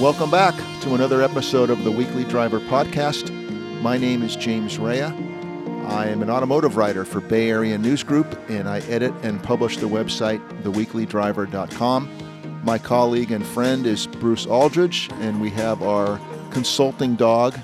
Welcome back to another episode of the Weekly Driver Podcast. My name is James Raia. I am an automotive writer for Bay Area News Group, and I edit and publish the website theweeklydriver.com. My colleague and friend is Bruce Aldrich, and we have our consulting dog,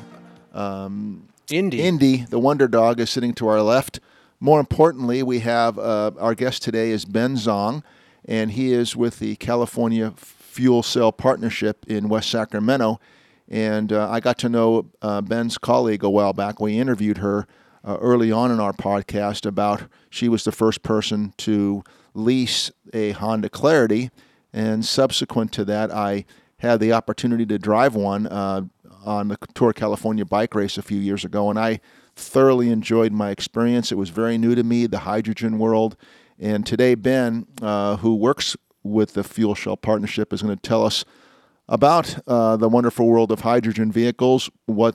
um, Indy. Indy, the wonder dog, is sitting to our left. More importantly, we have uh, our guest today is Ben Xiong, and he is with the California Fuel Cell Partnership in West Sacramento. And uh, I got to know uh, Ben's colleague a while back. We interviewed her uh, early on in our podcast about she was the first person to lease a Honda Clarity, and subsequent to that, I had the opportunity to drive one uh, on the Tour California bike race a few years ago, and I thoroughly enjoyed my experience. It was very new to me, the hydrogen world. And today, Ben, uh, who works with the Fuel Cell Partnership, is going to tell us about uh, the wonderful world of hydrogen vehicles, what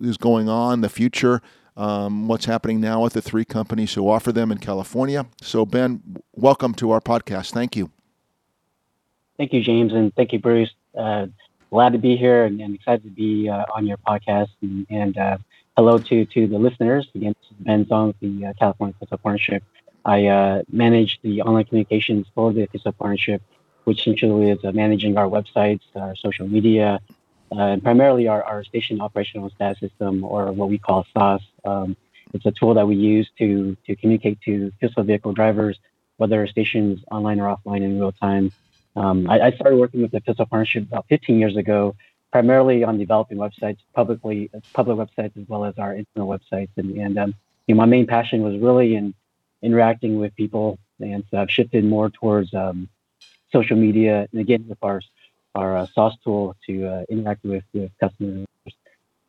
is going on, the future, um, what's happening now with the three companies who offer them in California. So, Ben, welcome to our podcast. Thank you. Thank you, James, and thank you, Bruce. Uh, glad to be here and, and excited to be uh, on your podcast. And, and uh, hello to, to the listeners. Again, Ben Xiong, the uh, California Fuel Cell Partnership. I uh, manage the online communications for the Cell Partnership, which essentially is uh, managing our websites, our social media, and primarily our, our station operational status system, or what we call SOS. Um, it's a tool that we use to, to communicate to cell vehicle drivers, whether stations online or offline in real time. Um, I, I, started working with the Cell Partnership about 15 years ago, primarily on developing websites, publicly public websites as well as our internal websites. And, and um, you know, my main passion was really in interacting with people, and so I've shifted more towards um, social media, and again with our our uh, SOS tool to uh, interact with, with customers.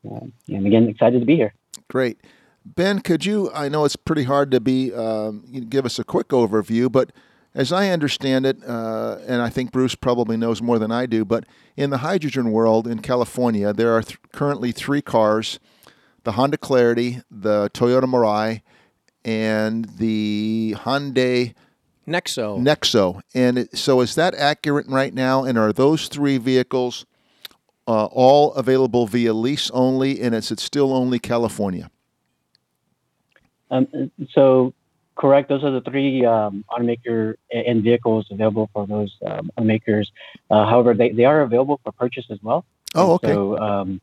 Um, and again, excited to be here. Great. Ben, could you? I know it's pretty hard to be um, give us a quick overview, but as I understand it, uh, and I think Bruce probably knows more than I do, but in the hydrogen world in California, there are th- currently three cars the Honda Clarity, the Toyota Mirai, and the Hyundai Nexo. Nexo. And it, so is that accurate right now? And are those three vehicles uh, all available via lease only? And is it still only California? Um, so correct. Those are the three um, automaker and vehicles available for those um, automakers. Uh, however, they, they are available for purchase as well. Oh, okay. So, um,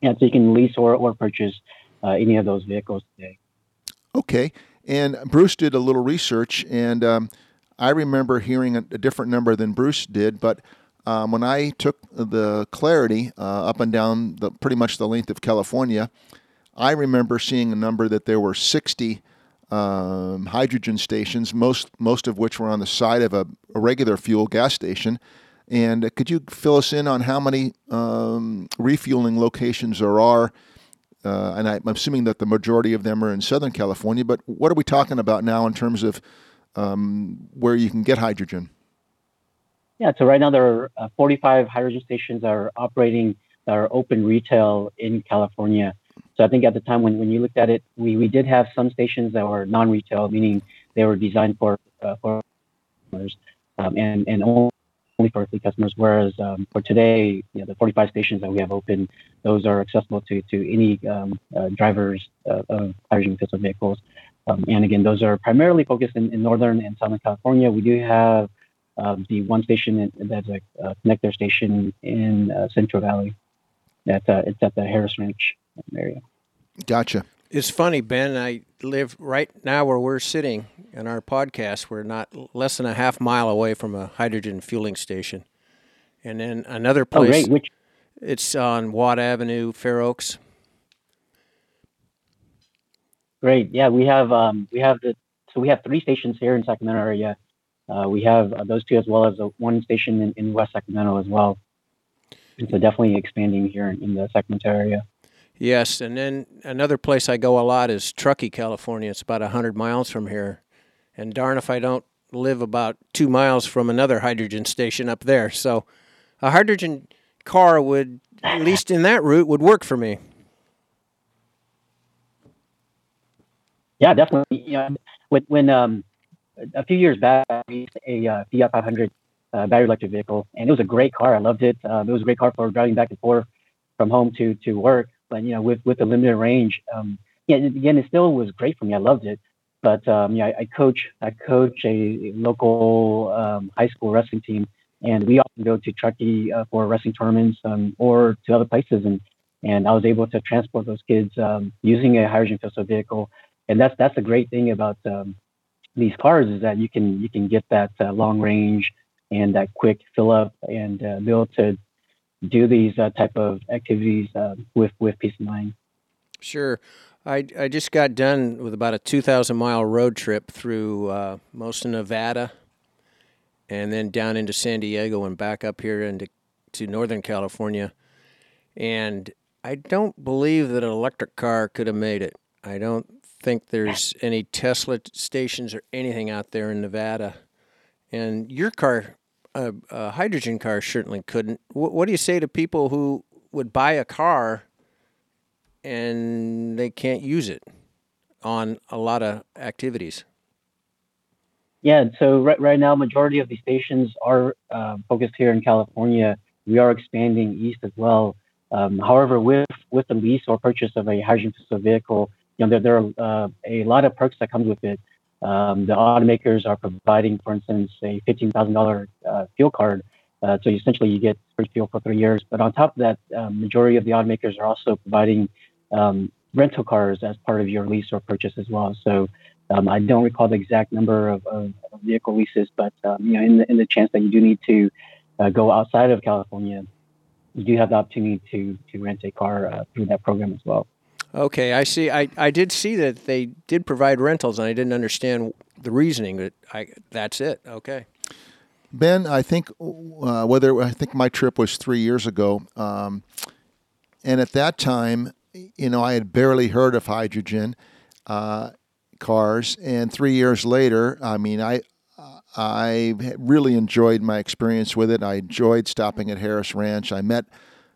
yeah, so you can lease or, or purchase uh, any of those vehicles today. Okay. And Bruce did a little research, and um, I remember hearing a, a, different number than Bruce did. But um, when I took the Clarity uh, up and down the pretty much the length of California, I remember seeing a number that there were 60 um, hydrogen stations, most most of which were on the side of a, a regular fuel gas station. And uh, could you fill us in on how many um, refueling locations there are? Uh, and I, am assuming that the majority of them are in Southern California. But what are we talking about now in terms of um, where you can get hydrogen? Yeah, so right now there are uh, 45 hydrogen stations that are operating that are open retail in California. So I think at the time when, when you looked at it, we, we did have some stations that were non-retail, meaning they were designed for uh, for customers um, and and only for fleet customers. Whereas um, for today, you know, the 45 stations that we have open, those are accessible to to any um, uh, drivers uh, of hydrogen fuel vehicles. Um, and again, those are primarily focused in, in, northern and southern California. We do have um, the one station that's a uh, connector station in uh, Central Valley. That uh, it's at the Harris Ranch area. Gotcha. It's funny, Ben. I live right now where we're sitting in our podcast. We're not less than a half mile away from a hydrogen fueling station, and then another place. Oh, great! Which? It's on Watt Avenue, Fair Oaks. Great. Yeah, we have um, we have the so we have three stations here in Sacramento area. Uh, we have uh, those two as well as one station in, in West Sacramento as well. And so definitely expanding here in, in the Sacramento area. Yes, and then another place I go a lot is Truckee, California. It's about 100 miles from here. And darn if I don't live about two miles from another hydrogen station up there. So a hydrogen car would, at least in that route, would work for me. Yeah, definitely. You know, when, when um, a few years back, we a uh, Fiat 500 uh, battery electric vehicle, and it was a great car. I loved it. Um, it was a great car for driving back and forth from home to to work. But you know, with with the limited range, um, yeah, again, it still was great for me. I loved it. But um, yeah, I, I coach I coach a local um, high school wrestling team, and we often go to Truckee uh, for wrestling tournaments um, or to other places. And and I was able to transport those kids um, using a hydrogen fuel cell vehicle. And that's that's the great thing about um, these cars is that you can you can get that uh, long range and that quick fill up and uh, be able to do these uh, type of activities uh, with with peace of mind. Sure. I, I just got done with about a 2,000 mile road trip through uh, most of Nevada and then down into San Diego and back up here into to Northern California. And I don't believe that an electric car could have made it. I don't think there's any Tesla stations or anything out there in Nevada. And your car, a, a hydrogen car, certainly couldn't. What, what do you say to people who would buy a car and they can't use it on a lot of activities? Yeah, so right, right now, majority of the stations are uh, focused here in California. We are expanding east as well. Um, however, with with the lease or purchase of a hydrogen vehicle, you know there, there are uh, a lot of perks that come with it. Um, the automakers are providing, for instance, a fifteen thousand uh, fuel card. Uh, so essentially, you get free fuel for three years. But on top of that, um, majority of the automakers are also providing um, rental cars as part of your lease or purchase as well. So um, I don't recall the exact number of, of, of vehicle leases, but um, you know, in the, in the chance that you do need to uh, go outside of California, you do have the opportunity to to rent a car uh, through that program as well. Okay, I see. I, I did see that they did provide rentals, and I didn't understand the reasoning. But I that's it. Okay. Ben, I think uh, whether I think my trip was three years ago, um, and at that time, you know, I had barely heard of hydrogen uh, cars, and three years later, I mean, I I really enjoyed my experience with it. I enjoyed stopping at Harris Ranch. I met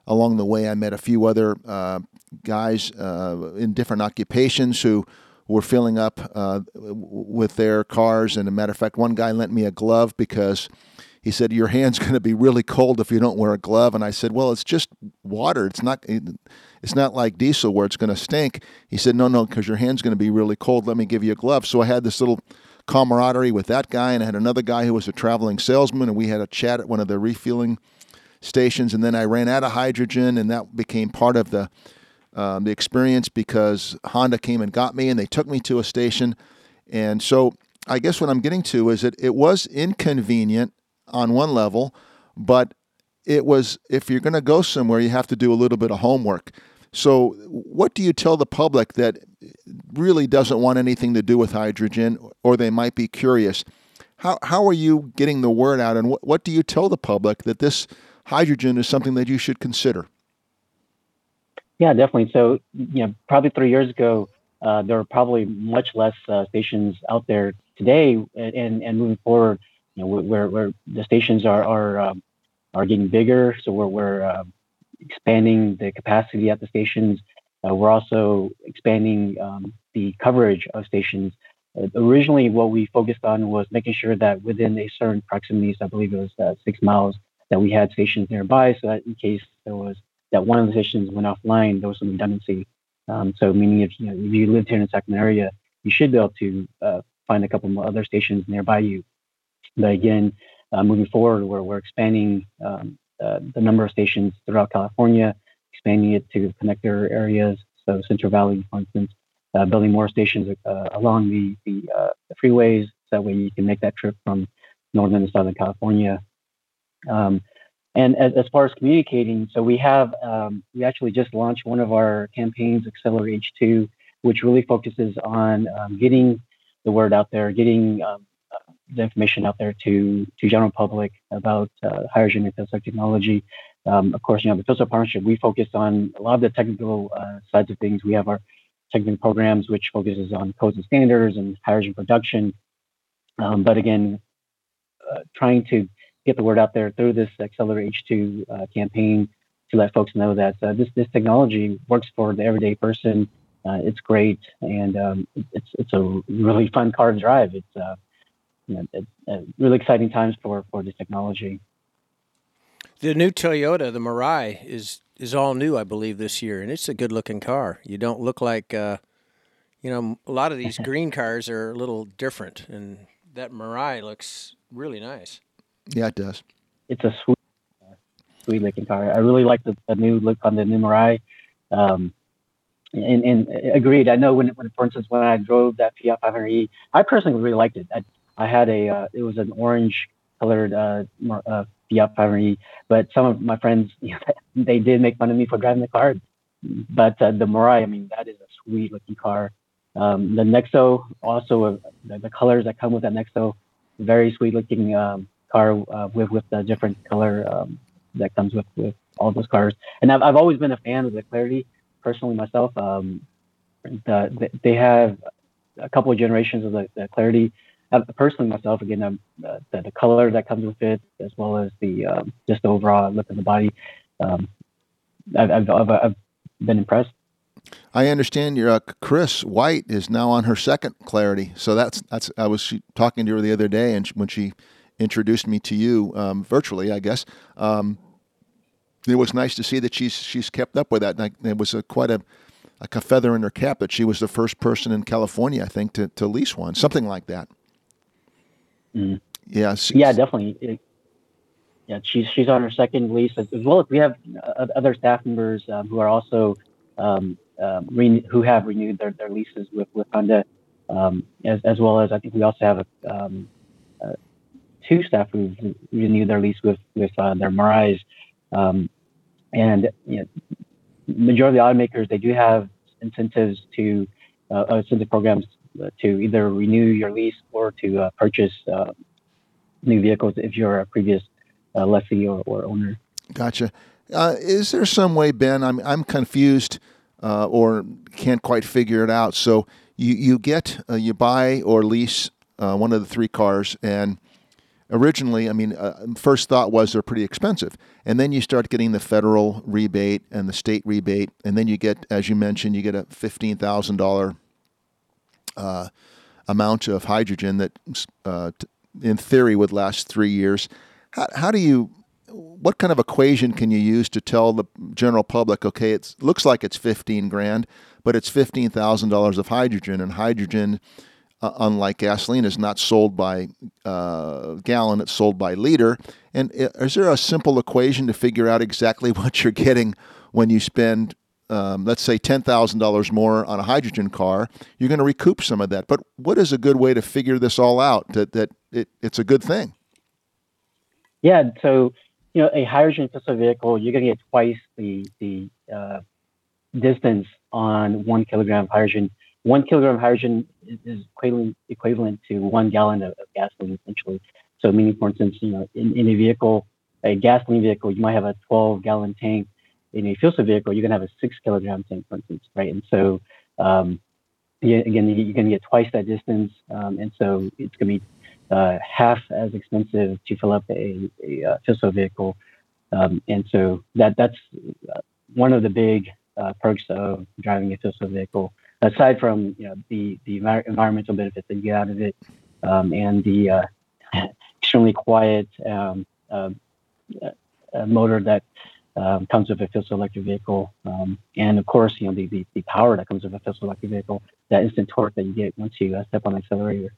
along the way. I met a few other uh, guys uh, in different occupations who were filling up uh, with their cars. And a matter of fact, one guy lent me a glove because he said your hand's going to be really cold if you don't wear a glove. And I said, well, it's just water. It's not. It's not like diesel where it's going to stink. He said, no, no, because your hand's going to be really cold. Let me give you a glove. So I had this little camaraderie with that guy, and I had another guy who was a traveling salesman, and we had a chat at one of the refueling stations. And then I ran out of hydrogen, and that became part of the um, the experience because Honda came and got me, and they took me to a station. And so I guess what I'm getting to is that it was inconvenient on one level, but it was if you're going to go somewhere, you have to do a little bit of homework. So, what do you tell the public that really doesn't want anything to do with hydrogen, or they might be curious? How, how are you getting the word out, and what, what do you tell the public that this hydrogen is something that you should consider? Yeah, definitely. So, you know, probably three years ago, uh, there were probably much less uh, stations out there today, and and moving forward, you know, where where the stations are are um, are getting bigger, so we're we're uh, expanding the capacity at the stations. Uh, we're also expanding um, the coverage of stations. Uh, originally, what we focused on was making sure that within a certain proximities, I believe it was uh, six miles, that we had stations nearby, so that in case there was that one of the stations went offline, there was some redundancy. Um, so, meaning if you, know, if you lived here in the Sacramento area, you should be able to uh, find a couple more other stations nearby you. But again, uh, moving forward, we're, we're expanding um, uh, the number of stations throughout California, expanding it to connector areas, so Central Valley, for instance, uh, building more stations uh, along the the, uh, the, freeways. So that way you can make that trip from northern to southern California. Um, and as, as, far as communicating, so we have um, we actually just launched one of our campaigns, Accelerate H2, which really focuses on um, getting the word out there, getting um, the information out there to to general public about uh, hydrogen and fuel cell technology. Um, of course, you know the fuel cell partnership. We focus on a lot of the technical uh, sides of things. We have our technical programs, which focuses on codes and standards and hydrogen production. Um, but again, uh, trying to get the word out there through this Accelerate H2 uh, campaign to let folks know that uh, this this technology works for the everyday person. Uh, it's great, and um, it's it's a really fun car to drive. It's you know, really exciting times for for this technology. The new Toyota, the Mirai, is is all new, I believe, this year, and it's a good looking car. You don't look like, uh, you know, a lot of these green cars are a little different, and that Mirai looks really nice. Yeah, it does. It's a sweet, sweet looking car. I really like the, the new look on the new Mirai. Um, and, and agreed. I know when, when, for instance, when I drove that Fiat 500e, I personally really liked it. I, I had a, uh, it was an orange colored uh, uh, Fiat 500e, but some of my friends, you know, they did make fun of me for driving the car. But uh, the Mirai, I mean, that is a sweet looking car. Um, the Nexo, also uh, the, the, colors that come with that Nexo, very sweet looking um, car uh, with with the different color um, that comes with with all those cars. And I've I've always been a fan of the Clarity personally myself. Um, the, the, they have a couple of generations of the, the Clarity. Uh, personally myself, again, uh, the, the color that comes with it, as well as the um, just the overall look of the body. Um, I've, I've, I've, I've been impressed. I understand your uh, Chris White is now on her second Clarity. So that's that's I was talking to her the other day, and when she introduced me to you um, virtually, I guess. Um, it was nice to see that she's she's kept up with that. And it was a, quite a like a feather in her cap that she was the first person in California, I think, to, to lease one, something like that. Mm. Yeah. Yeah, definitely. yeah, she's she's on her second lease as, well as we have uh, other staff members um, who are also um, um, re- who have renewed their, their leases with with Honda, um, as as well as I think we also have a, two staff who renewed their lease with with uh, their Mirais. Um, and you know, majority of the automakers they do have incentives to uh, uh incentive programs to either renew your lease or to uh, purchase uh, new vehicles if you're a previous uh, lessee or, or, owner. Gotcha. Uh, is there some way, Ben? I'm I'm confused or can't quite figure it out. So you you get you buy or lease one of the three cars and originally, I mean, uh, first thought was they're pretty expensive. And then you start getting the federal rebate and the state rebate. And then you get, as you mentioned, you get a $15,000 uh, amount of hydrogen that, uh, in theory, would last three years. How, how do you, what kind of equation can you use to tell the general public, okay, it looks like it's 15 grand, but it's $15,000 of hydrogen, and hydrogen uh, unlike gasoline, is not sold by uh, gallon; it's sold by liter. And is there a simple equation to figure out exactly what you're getting when you spend, um, let's say, ten thousand dollars more on a hydrogen car? You're going to recoup some of that. But what is a good way to figure this all out? That that it, it's a good thing. Yeah. So you know, a hydrogen pistol vehicle, you're going to get twice the the uh, distance on one kilogram of hydrogen one kilogram of hydrogen is, is equivalent equivalent to one gallon of, of, gasoline, essentially. So, meaning, for instance, you know, in, in a vehicle, a gasoline vehicle, you might have a 12 gallon tank. In a fuel cell vehicle, you're gonna have a six kilogram tank, for instance, right? And so, um, you, again, you're gonna get twice that distance, um, and so it's gonna be uh, half as expensive to fill up a, a, a uh, fuel cell vehicle. Um, and so that that's uh, one of the big uh, perks of driving a fuel cell vehicle aside from you know the the environmental benefits that you get out of it, um, and the uh, extremely quiet um, uh, uh, motor that um, comes with a fuel cell electric vehicle, um, and of course you know the, the, the power that comes with a fuel cell electric vehicle, that instant torque that you get once you uh, step on the accelerator.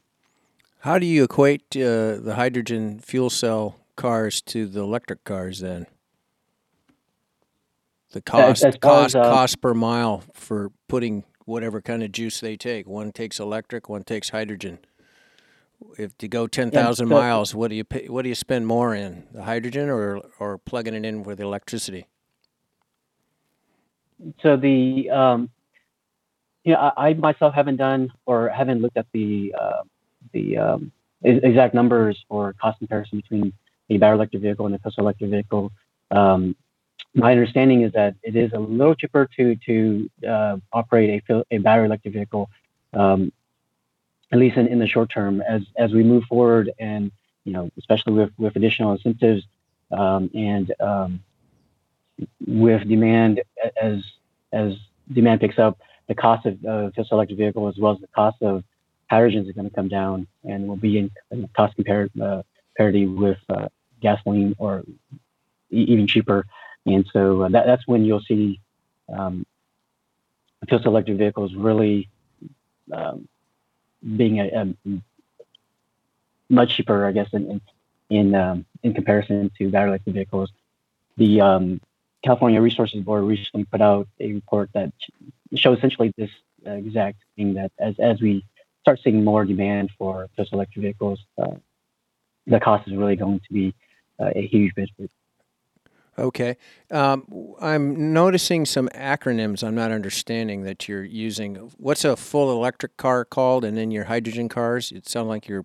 How do you equate uh, the hydrogen fuel cell cars to the electric cars then? The cost, as, as cost, as, uh, cost per mile for putting whatever kind of juice they take. One takes electric, one takes hydrogen. If you go ten thousand yeah, so, miles, what do you pay, what do you spend more in the hydrogen or or plugging it in with electricity? So the um, know, I, I, myself haven't done or haven't looked at the uh, the um, exact numbers or cost comparison between a battery electric vehicle and a fuel electric vehicle. Um, my understanding is that it is a little cheaper to to uh, operate a, a battery electric vehicle, um, at least in, in the short term. As as we move forward, and you know, especially with with additional incentives um, and um, with demand as as demand picks up, the cost of uh, electric vehicle as well as the cost of hydrogens is going to come down and will be in, in cost compar- uh, parity with uh, gasoline or e- even cheaper. And so uh, that, that's when you'll see um, fuel cell electric vehicles really um, being a, a, much cheaper, I guess, in in in, um, in comparison to battery electric vehicles. The um, California Resources Board recently put out a report that shows essentially this exact thing that as as we start seeing more demand for fuel cell electric vehicles, uh, the cost is really going to be uh, a huge benefit. Okay. Um, I'm noticing some acronyms I'm not understanding that you're using. What's a full electric car called? And then your hydrogen cars? It sounds like you're,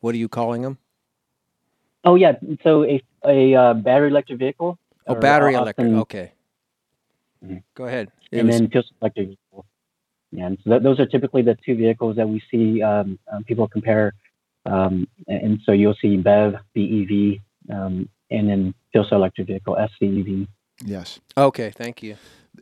what are you calling them? Oh, yeah. So a, a uh, battery electric vehicle. Oh, battery electric. Okay. Mm-hmm. Go ahead. It and was... then fuel electric vehicle. Yeah, and so th- those are typically the two vehicles that we see um, um, people compare. Um, and so you'll see BEV, BEV, um, and then fuel cell electric vehicle, FCEV. Yes. Okay, thank you.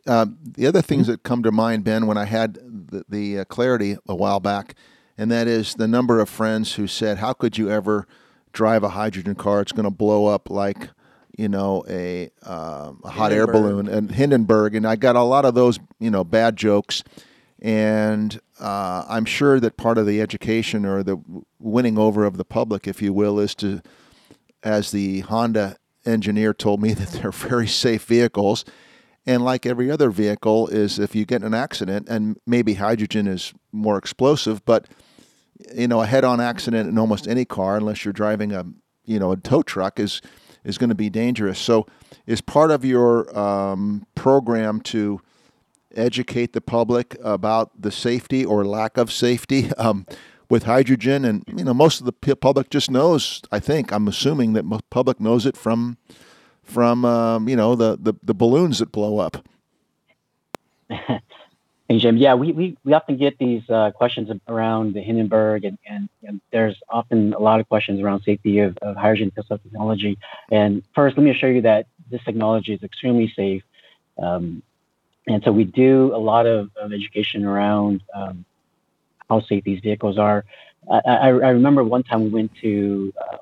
Uh, the other things that come to mind, Ben, when I had the, the uh, clarity a while back, and that is the number of friends who said, "How could you ever drive a hydrogen car? It's going to blow up like." you know, a, uh, a hot air balloon and Hindenburg, and I got a lot of those, you know, bad jokes. And uh, I'm sure that part of the education or the winning over of the public, if you will, is to as the Honda engineer told me that they're very safe vehicles. And like every other vehicle, is if you get in an accident, and maybe hydrogen is more explosive, but you know, a head-on accident in almost any car, unless you're driving a you know a tow truck, is is going to be dangerous. So, is part of your um, program to educate the public about the safety or lack of safety um, with hydrogen, and you know most of the public just knows. I think I'm assuming that public knows it from from um, you know the, the the balloons that blow up. Hey Jim, yeah, we, we, we often get these uh, questions around the Hindenburg, and, and, and, there's often a lot of questions around safety of, of hydrogen fuel cell technology. And first, let me assure you that this technology is extremely safe. Um, and so we do a lot of, of education around um, how safe these vehicles are. I, I, I remember one time we went to uh,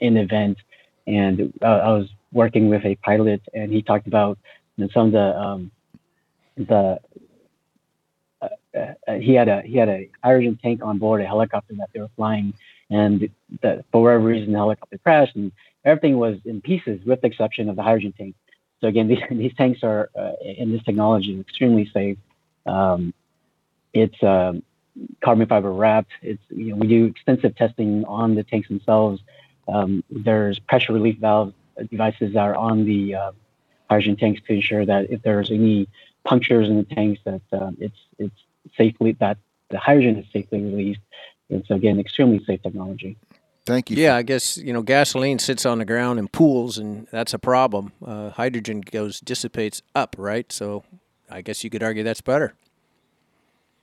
an event and uh, I was working with a pilot and he talked about you know, some of the um, the uh, uh, he had a he had a hydrogen tank on board a helicopter that they were flying and the, for whatever reason the helicopter crashed and everything was in pieces with the exception of the hydrogen tank so again these, these tanks are uh, in this technology extremely safe um, it's um, carbon fiber wrapped. It's you know we do extensive testing on the tanks themselves. Um, there's pressure relief valve devices that are on the uh, hydrogen tanks to ensure that if there's any punctures in the tanks, that uh, it's it's safely that the hydrogen is safely released. And so again extremely safe technology. Thank you. Yeah, I guess you know gasoline sits on the ground in pools, and that's a problem. Uh, hydrogen goes dissipates up, right? So I guess you could argue that's better.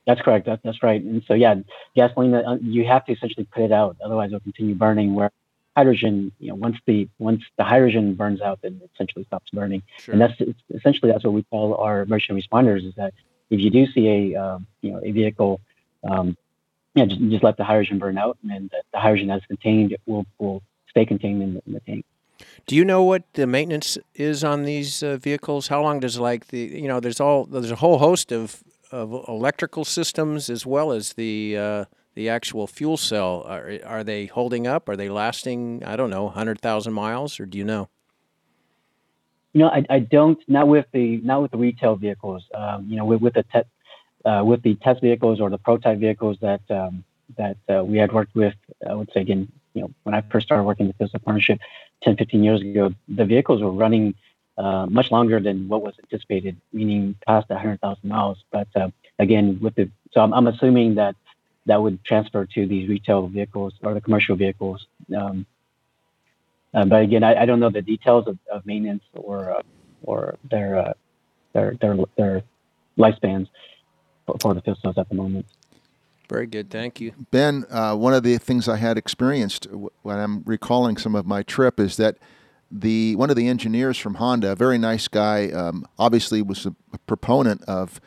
That's correct. That, that's right. And so, yeah, gasoline, uh, you have to essentially put it out, otherwise it'll continue burning. Where hydrogen, you know, once the once the hydrogen burns out, then it essentially stops burning. Sure. And that's essentially that's what we call our emergency responders is that if you do see a um, you know a vehicle, um, yeah, just, just let the hydrogen burn out, and then the, the hydrogen that's contained will will stay contained in the, in the tank. Do you know what the maintenance is on these uh, vehicles? How long does like the you know there's all there's a whole host of of electrical systems as well as the uh, the actual fuel cell? Are, are they holding up? Are they lasting? I don't know, hundred thousand miles, or do you know? You know, I, I don't. Not with the not with the retail vehicles. Um, you know, with with the te- uh, with the test vehicles or the prototype vehicles that um, that uh, we had worked with. I would say again, you know, when I first started working with this partnership 10, 15 years ago, the vehicles were running much longer than what was anticipated, meaning past 100,000 miles. But uh, again, with the so I'm, I'm, assuming that that would transfer to these retail vehicles or the commercial vehicles. Um, uh, but again, I, I, don't know the details of, of maintenance or uh, or their, uh, their their their lifespans for, for the fuel cells at the moment. Very good, thank you, Ben. Uh, one of the things I had experienced when I'm recalling some of my trip is that the one of the engineers from Honda, a very nice guy, um, obviously was a proponent of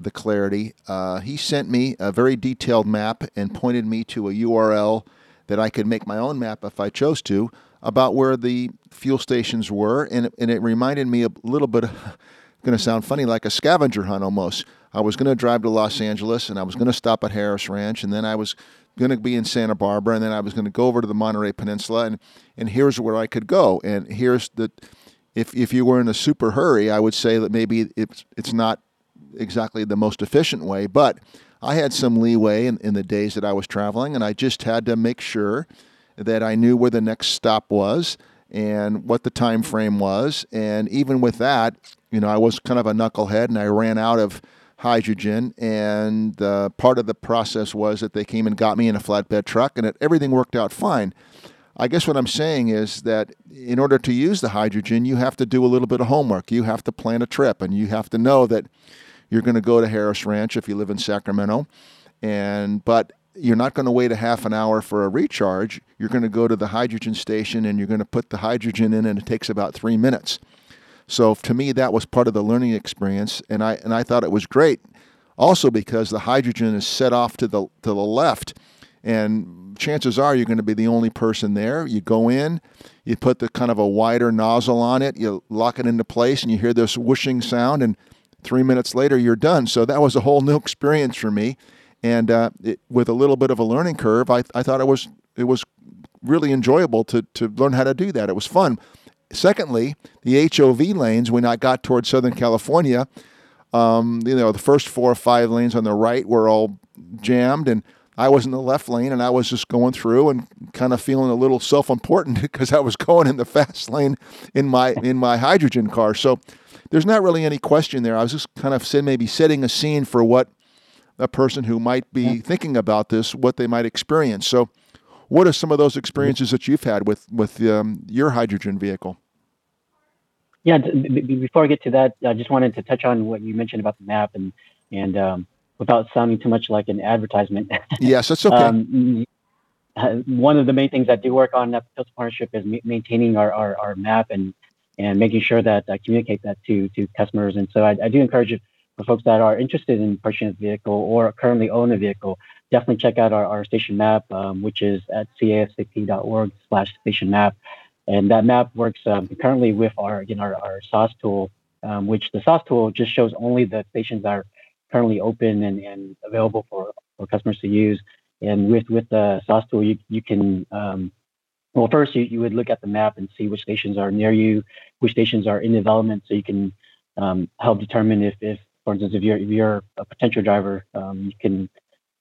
the Clarity, uh, he sent me a very detailed map and pointed me to a URL that I could make my own map if I chose to about where the fuel stations were, and it, and it reminded me a little bit. Going to sound funny, like a scavenger hunt almost. I was going to drive to Los Angeles, and I was going to stop at Harris Ranch, and then I was going to be in Santa Barbara, and then I was going to go over to the Monterey Peninsula, and and here's where I could go, and here's the. If if you were in a super hurry, I would say that maybe it's it's not exactly the most efficient way, but I had some leeway in, in the days that I was traveling, and I just had to make sure that I knew where the next stop was and what the time frame was. And even with that, you know, I was kind of a knucklehead, and I ran out of hydrogen. And uh, part of the process was that they came and got me in a flatbed truck, and it, everything worked out fine. I guess what I'm saying is that in order to use the hydrogen, you have to do a little bit of homework. You have to plan a trip, and you have to know that you're going to go to Harris Ranch if you live in Sacramento, and but you're not going to wait a half an hour for a recharge. You're going to go to the hydrogen station and you're going to put the hydrogen in, and it takes about three minutes. So to me, that was part of the learning experience, and I and I thought it was great. Also because the hydrogen is set off to the to the left, and chances are you're going to be the only person there. You go in, you put the kind of a wider nozzle on it, you lock it into place, and you hear this whooshing sound, and three minutes later you're done. So that was a whole new experience for me and uh, it, with a little bit of a learning curve, I, I thought it was it was really enjoyable to to learn how to do that. It was fun. Secondly, the HOV lanes when I got towards Southern California, um, you know, the first four or five lanes on the right were all jammed, and I was in the left lane, and I was just going through and kind of feeling a little self-important because I was going in the fast lane in my in my hydrogen car. So there's not really any question there. I was just kind of maybe setting a scene for what a person who might be thinking about this what they might experience. So, what are some of those experiences that you've had with with um, your hydrogen vehicle? Yeah, before I get to that, I just wanted to touch on what you mentioned about the map and and um, without sounding too much like an advertisement. Yes, that's okay. um, uh, one of the main things I do work on at the Coastal Partnership is ma- maintaining our, our, our, map and and making sure that I communicate that to to customers. And so I, I do encourage for folks that are interested in purchasing a vehicle or currently own a vehicle, definitely check out our, our station map, um, which is at cafcp.org slash station map. And that map works um, currently with our, again, our, our SOS tool, um, which the SOS tool just shows only the stations that are currently open and, and available for, for customers to use. And with, with the SOS tool, you, you can, um, well, first you, you would look at the map and see which stations are near you, which stations are in development, so you can um, help determine if, if for instance, if you're if you're a potential driver, um, you can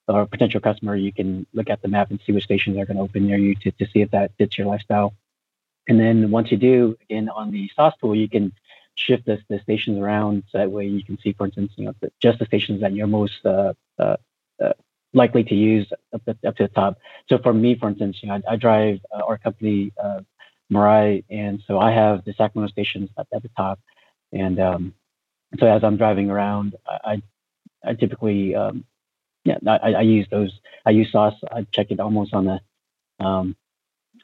or a potential customer, you can look at the map and see which stations are going to open near you to, to see if that fits your lifestyle. And then once you do, again on the SOS tool, you can shift the, the stations around so that way you can see, for instance, you know, the, just the stations that you're most uh, uh, uh, likely to use up, the, up to the top. So for me, for instance, you know, I, I drive uh, our company uh, Mirai, and so I have the Sacramento stations at, at the top, and um, so as I'm driving around, I I typically um, yeah I, I use those I use SOS. I check it almost on the um,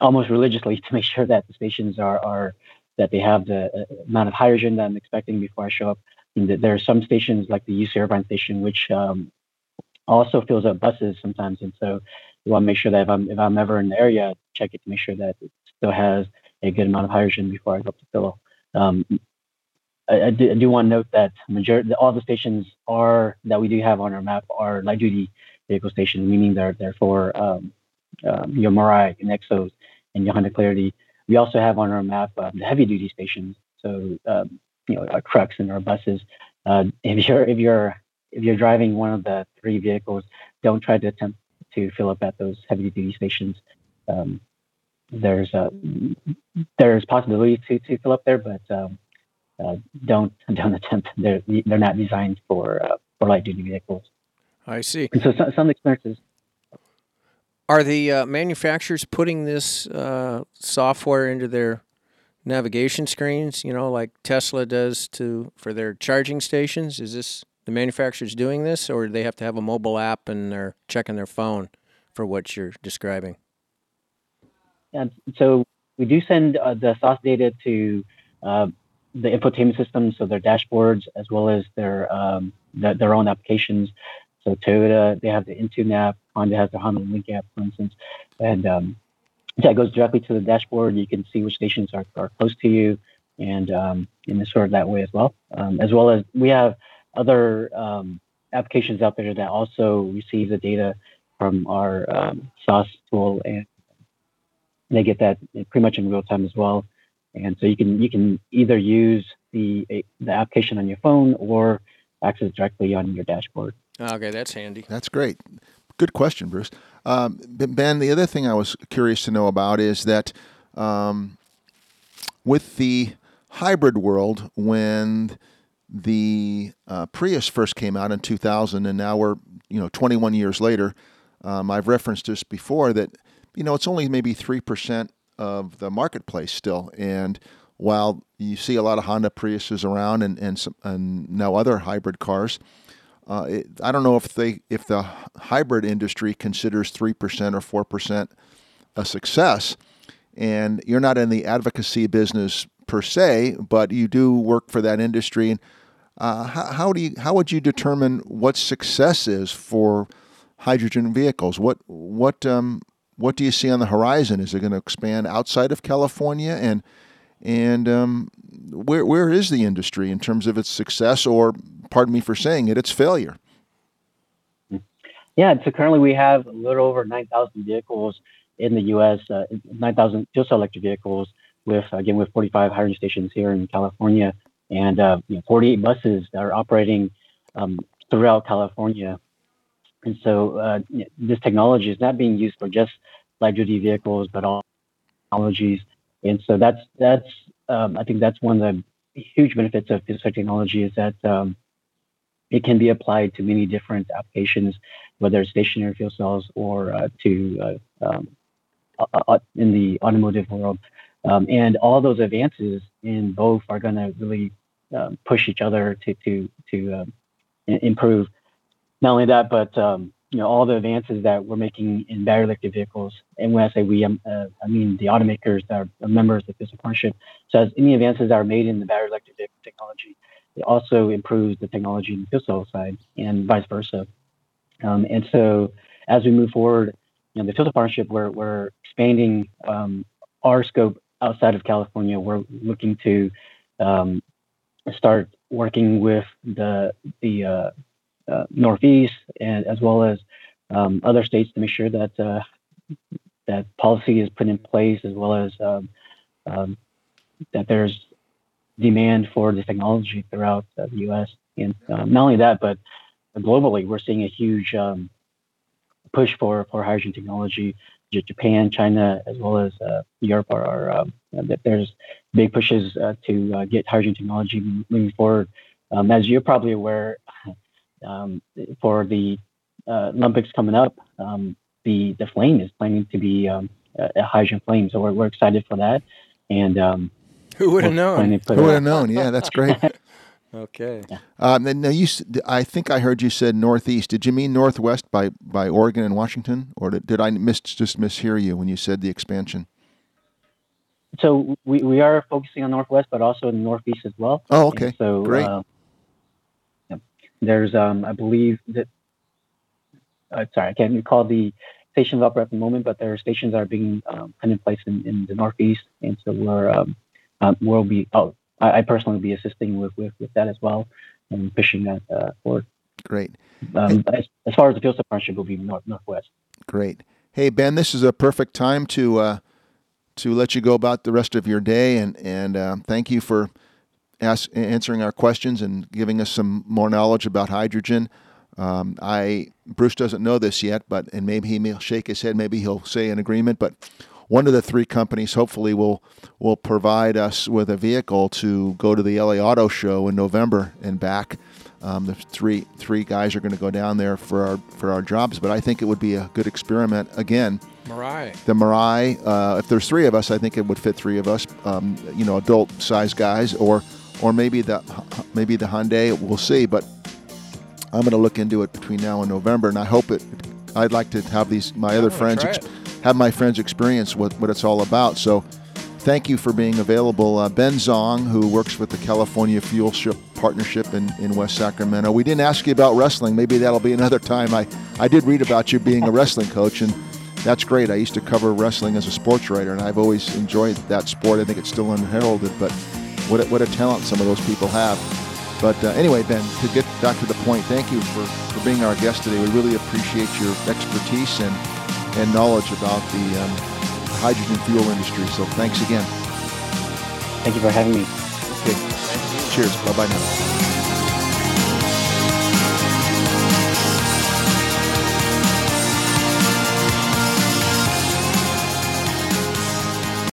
almost religiously to make sure that the stations are are that they have the uh, amount of hydrogen that I'm expecting before I show up. And there are some stations like the UC Irvine station which um, also fills up buses sometimes, and so you want to make sure that if I'm if I'm ever in the area, check it to make sure that it still has a good amount of hydrogen before I go up to fill. Um, I, I, do, I do want to note that majority, all the stations are that we do have on our map are light duty vehicle stations, meaning they're they're for um, um, your Mirai, your Nexos, and your Honda Clarity. We also have on our map um, the heavy duty stations, so um, you know our trucks and our buses. Uh, if you're if you're if you're driving one of the three vehicles, don't try to attempt to fill up at those heavy duty stations. Um, there's a there's possibility to, to fill up there, but um, uh, don't don't attempt. They're they're not designed for uh, for light duty vehicles. I see. And so some, some experiences. Are the uh, manufacturers putting this uh, software into their navigation screens? You know, like Tesla does to for their charging stations. Is this the manufacturers doing this, or do they have to have a mobile app and they're checking their phone for what you're describing? And so we do send uh, the SOS data to uh, the infotainment system, so their dashboards as well as their um, the, their own applications. So Toyota, they have the Entune app. Honda has the Honda Link app, for instance, and um, that goes directly to the dashboard. You can see which stations are, are close to you, and um, and sort of that way as well. Um, as well as we have other um, applications out there that also receive the data from our um, SOS tool, and they get that pretty much in real time as well. And so you can you can either use the the application on your phone or access directly on your dashboard. Okay, that's handy. That's great. Good question, Bruce. Um, ben, the other thing I was curious to know about is that um, with the hybrid world, when the uh, Prius first came out in 2000, and now we're you know 21 years later. Um, I've referenced this before that you know it's only maybe three percent of the marketplace still, and while you see a lot of Honda Priuses around and and, some, and now other hybrid cars, uh, it, I don't know if they if the hybrid industry considers three percent or four percent a success, and you're not in the advocacy business per se, but you do work for that industry. And uh, how, how, do you how would you determine what success is for hydrogen vehicles? What what um, what do you see on the horizon? Is it going to expand outside of California and and um, where where is the industry in terms of its success or pardon me for saying it, its failure? Yeah, so currently we have a little over 9,000 vehicles in the U.S., uh, 9,000 fuel cell electric vehicles with again with 45 hiring stations here in California and uh, you know, 48 buses that are operating um, throughout California. And so uh, this technology is not being used for just light duty vehicles, but all technologies. And so that's that's um, I think that's one of the huge benefits of this technology is that um, it can be applied to many different applications, whether it's stationary fuel cells or uh, to uh, um, in the automotive world. Um, and all those advances in both are going to really um, push each other to to to um, improve. Not only that, but um, you know all the advances that we're making in battery electric vehicles. And when I say we, um, uh, I mean the automakers that are members of this partnership. So as any advances that are made in the battery electric vehicle technology, it also improves the technology in the fuel cell side, and vice versa. Um, and so as we move forward, you know, the fuel cell partnership, we're we're expanding our scope outside of California, we're looking to um, start working with the the uh, uh, Northeast and as well as um, other states to make sure that uh, that policy is put in place, as well as um, um that there's demand for this technology throughout the U.S. And um, not only that, but globally, we're seeing a huge um, push for for hydrogen technology Japan, China, as well as uh, Europe are, are um, there's big pushes uh, to uh, get hydrogen technology moving forward. As you're probably aware, um, for the uh, Olympics coming up, um, the the flame is planning to be um, a hydrogen flame, so we're, we're excited for that. And um, who would have known? Who would have known? Yeah, that's great. Okay. Um, now you, I think I heard you said northeast. Did you mean northwest by, by Oregon and Washington, or did, did I miss just mishear you when you said the expansion? So we, we are focusing on northwest, but also in northeast as well. Oh, okay. And so great. Uh, there's, um, I believe that. Uh, sorry, I can't recall the stations up at the moment, but there are stations that are being um, put in place in, in the northeast, and so we're um, um, we'll be oh, I, I personally will be assisting with, with, with that as well and pushing that uh, forward. Great. Um, as, as, far as the fuel cell partnership will be north northwest. Great. Hey Ben, this is a perfect time to uh, to let you go about the rest of your day, and and uh, thank you for ask, answering our questions and giving us some more knowledge about hydrogen. Um, I Bruce doesn't know this yet, but and maybe he will shake his head. Maybe he'll say an agreement, but one of the three companies hopefully will will provide us with a vehicle to go to the LA Auto Show in November and back. Um, the three three guys are going to go down there for our for our jobs, but I think it would be a good experiment again. Mirai. The Mirai. Uh, if there's three of us, I think it would fit three of us. Um, you know, adult size guys, or or maybe the maybe the Hyundai. We'll see, but I'm going to look into it between now and November, and I hope it. I'd like to have these my other friends have my friends experience what, what it's all about. So thank you for being available. Uh, ben Xiong, who works with the California Fuel Ship partnership in, in West Sacramento. We didn't ask you about wrestling. Maybe that'll be another time. I, I did read about you being a wrestling coach, and that's great. I used to cover wrestling as a sports writer, and I've always enjoyed that sport. I think it's still unheralded, but what a, what a talent some of those people have. But uh, anyway, Ben, to get back to the point, thank you for, for being our guest today. We really appreciate your expertise and, and knowledge about the um, hydrogen fuel industry. So thanks again. Thank you for having me. Okay. Cheers. Bye bye now.